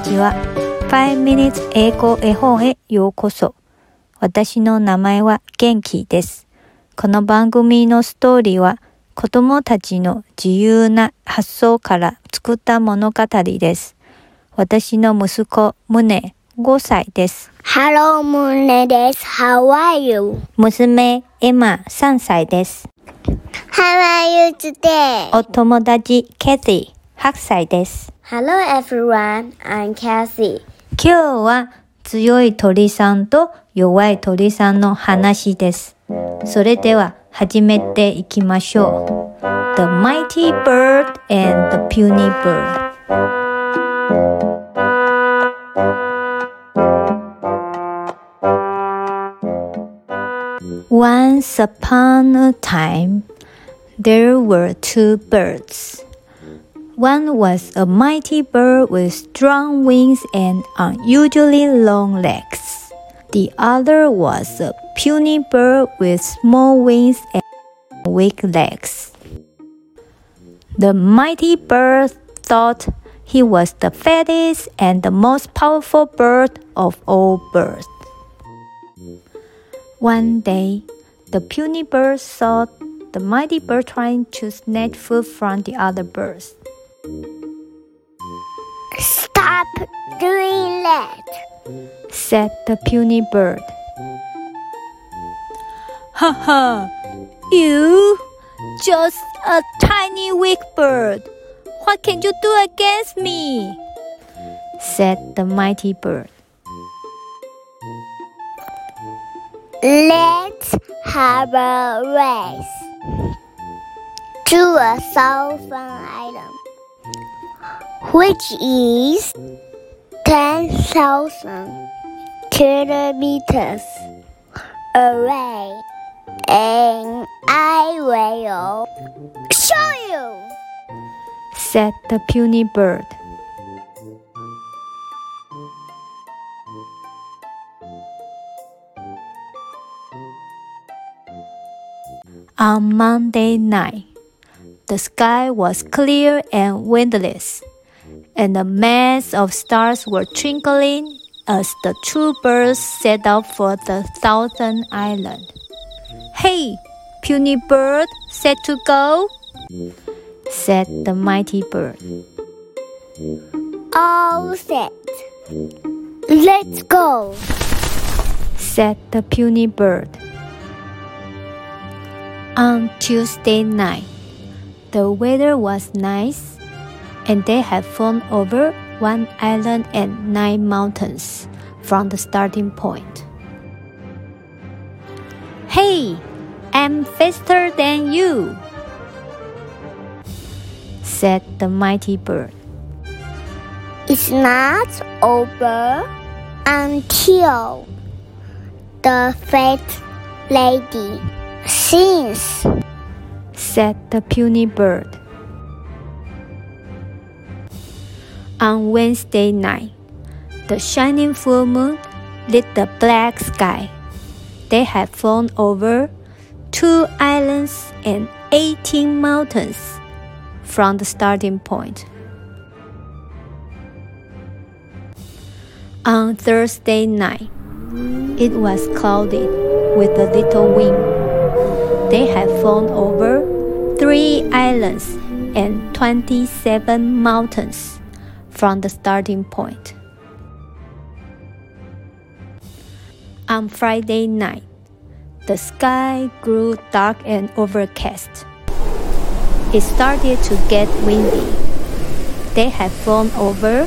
ちは。5 minutes 英語絵本へようこそ。私の名前は元気です。この番組のストーリーは子供たちの自由な発想から作った物語です。私の息子、ムネ、5歳です。Hello, ムネです。How are you? 娘、エマ、3歳です。How are you today? お友達、ケティ、8歳です。Hello everyone, I'm Cassie. 今日は強い鳥さんと弱い鳥さんの話です。それでは始めていきましょう。The Mighty Bird and the Puny Bird Once upon a time, there were two birds. One was a mighty bird with strong wings and unusually long legs. The other was a puny bird with small wings and weak legs. The mighty bird thought he was the fattest and the most powerful bird of all birds. One day, the puny bird saw the mighty bird trying to snatch food from the other birds. Stop doing that, said the puny bird. Ha ha! You! Just a tiny weak bird. What can you do against me? said the mighty bird. Let's have a race to a southern island which is 10,000 kilometers away, and I will show you, said the puny bird. On Monday night, the sky was clear and windless and a mass of stars were twinkling as the two birds set out for the Thousand Island. Hey, puny bird, set to go? said the mighty bird. All set. Let's go, said the puny bird. On Tuesday night, the weather was nice and they have flown over one island and nine mountains from the starting point. Hey, I'm faster than you, said the mighty bird. It's not over until the fat lady sings, said the puny bird. On Wednesday night, the shining full moon lit the black sky. They had flown over two islands and 18 mountains from the starting point. On Thursday night, it was cloudy with a little wind. They had flown over three islands and 27 mountains from the starting point. On Friday night, the sky grew dark and overcast. It started to get windy. They had flown over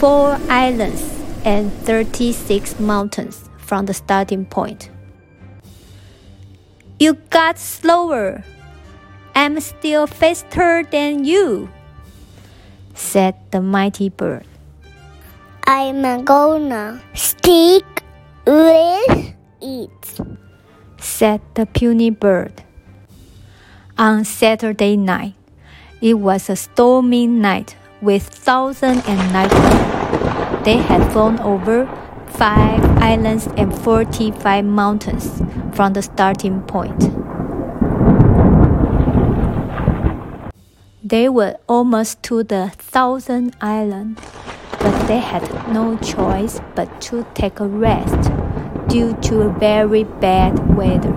four islands and 36 mountains from the starting point. You got slower. I'm still faster than you, said the mighty bird. I'm gonna stick with it, said the puny bird. On Saturday night, it was a stormy night with thousand and night. They had flown over five islands and 45 mountains from the starting point. They were almost to the Thousand Island but they had no choice but to take a rest due to very bad weather.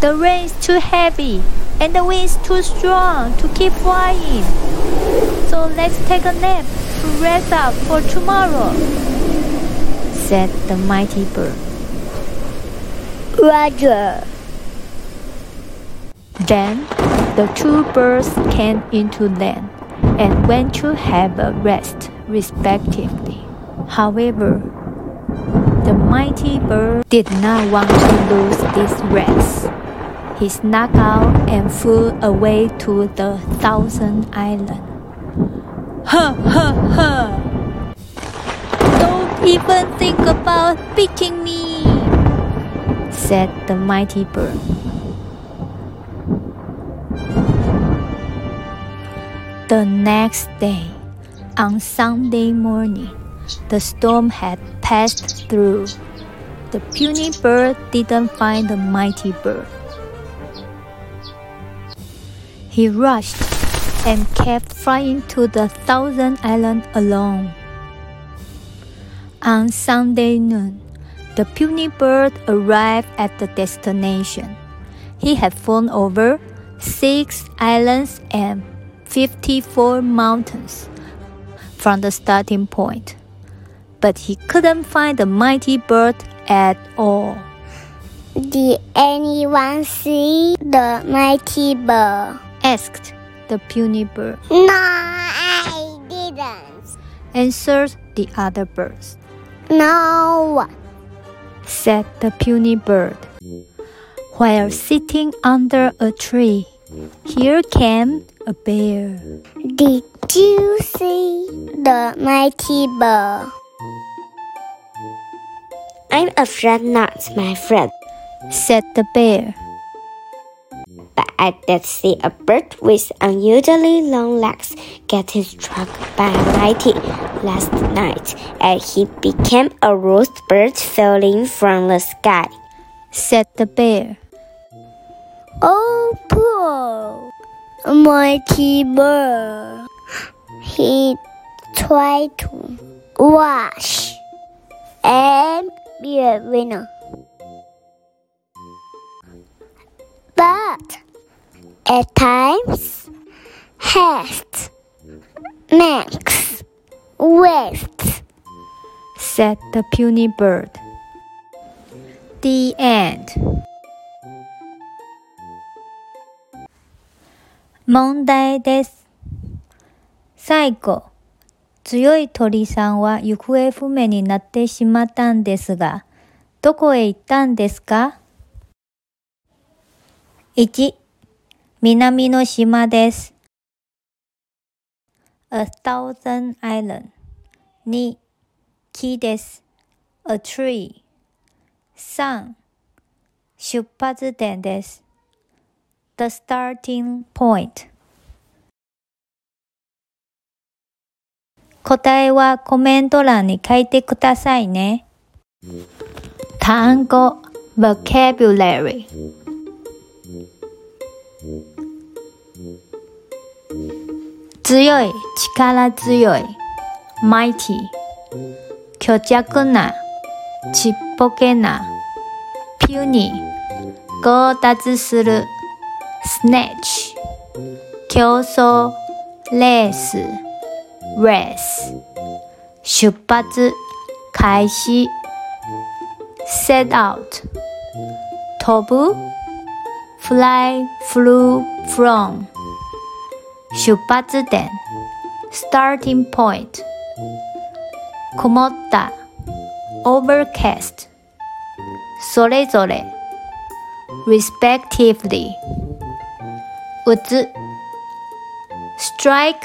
The rain is too heavy and the wind is too strong to keep flying. So let's take a nap to rest up for tomorrow, said the mighty bird. Roger. Then the two birds came into land and went to have a rest respectively. However, the mighty bird did not want to lose this rest. He snuck out and flew away to the Thousand Island. Ha ha ha! Don't even think about beating me, said the mighty bird. The next day, on Sunday morning, the storm had passed through. The puny bird didn't find the mighty bird. He rushed and kept flying to the Thousand Island alone. On Sunday noon, the puny bird arrived at the destination. He had flown over six islands and 54 mountains from the starting point, but he couldn't find the mighty bird at all. Did anyone see the mighty bird? asked the puny bird, No, I didn't. answered the other birds. No one. Said the puny bird. While sitting under a tree, here came a bear, Did you see the mighty bear? I'm afraid not, my friend, said the bear. but I did see a bird with unusually long legs getting struck by a mighty last night, and he became a roast bird falling from the sky. said the bear. Oh, poor mighty bird. He tried to wash and be a winner. But at times, haste makes waste. said the puny bird. The end. 問題です。最後、強い鳥さんは行方不明になってしまったんですが、どこへ行ったんですか ?1、南の島です。A thousand island。2、木です。A tree。3、出発点です。The starting point。答えはコメント欄に書いてくださいね。単語 vocabulary 強い力強い mighty 虚弱なちっぽけな puny 強奪する snatch 競争レース race 出発開始 set out 飛ぶ fly flew from 出発点 starting point 曇った overcast それぞれ respectively 打つ strike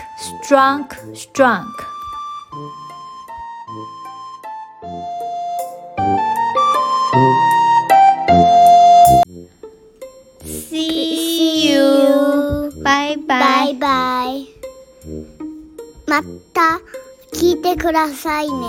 strong strong くださいね。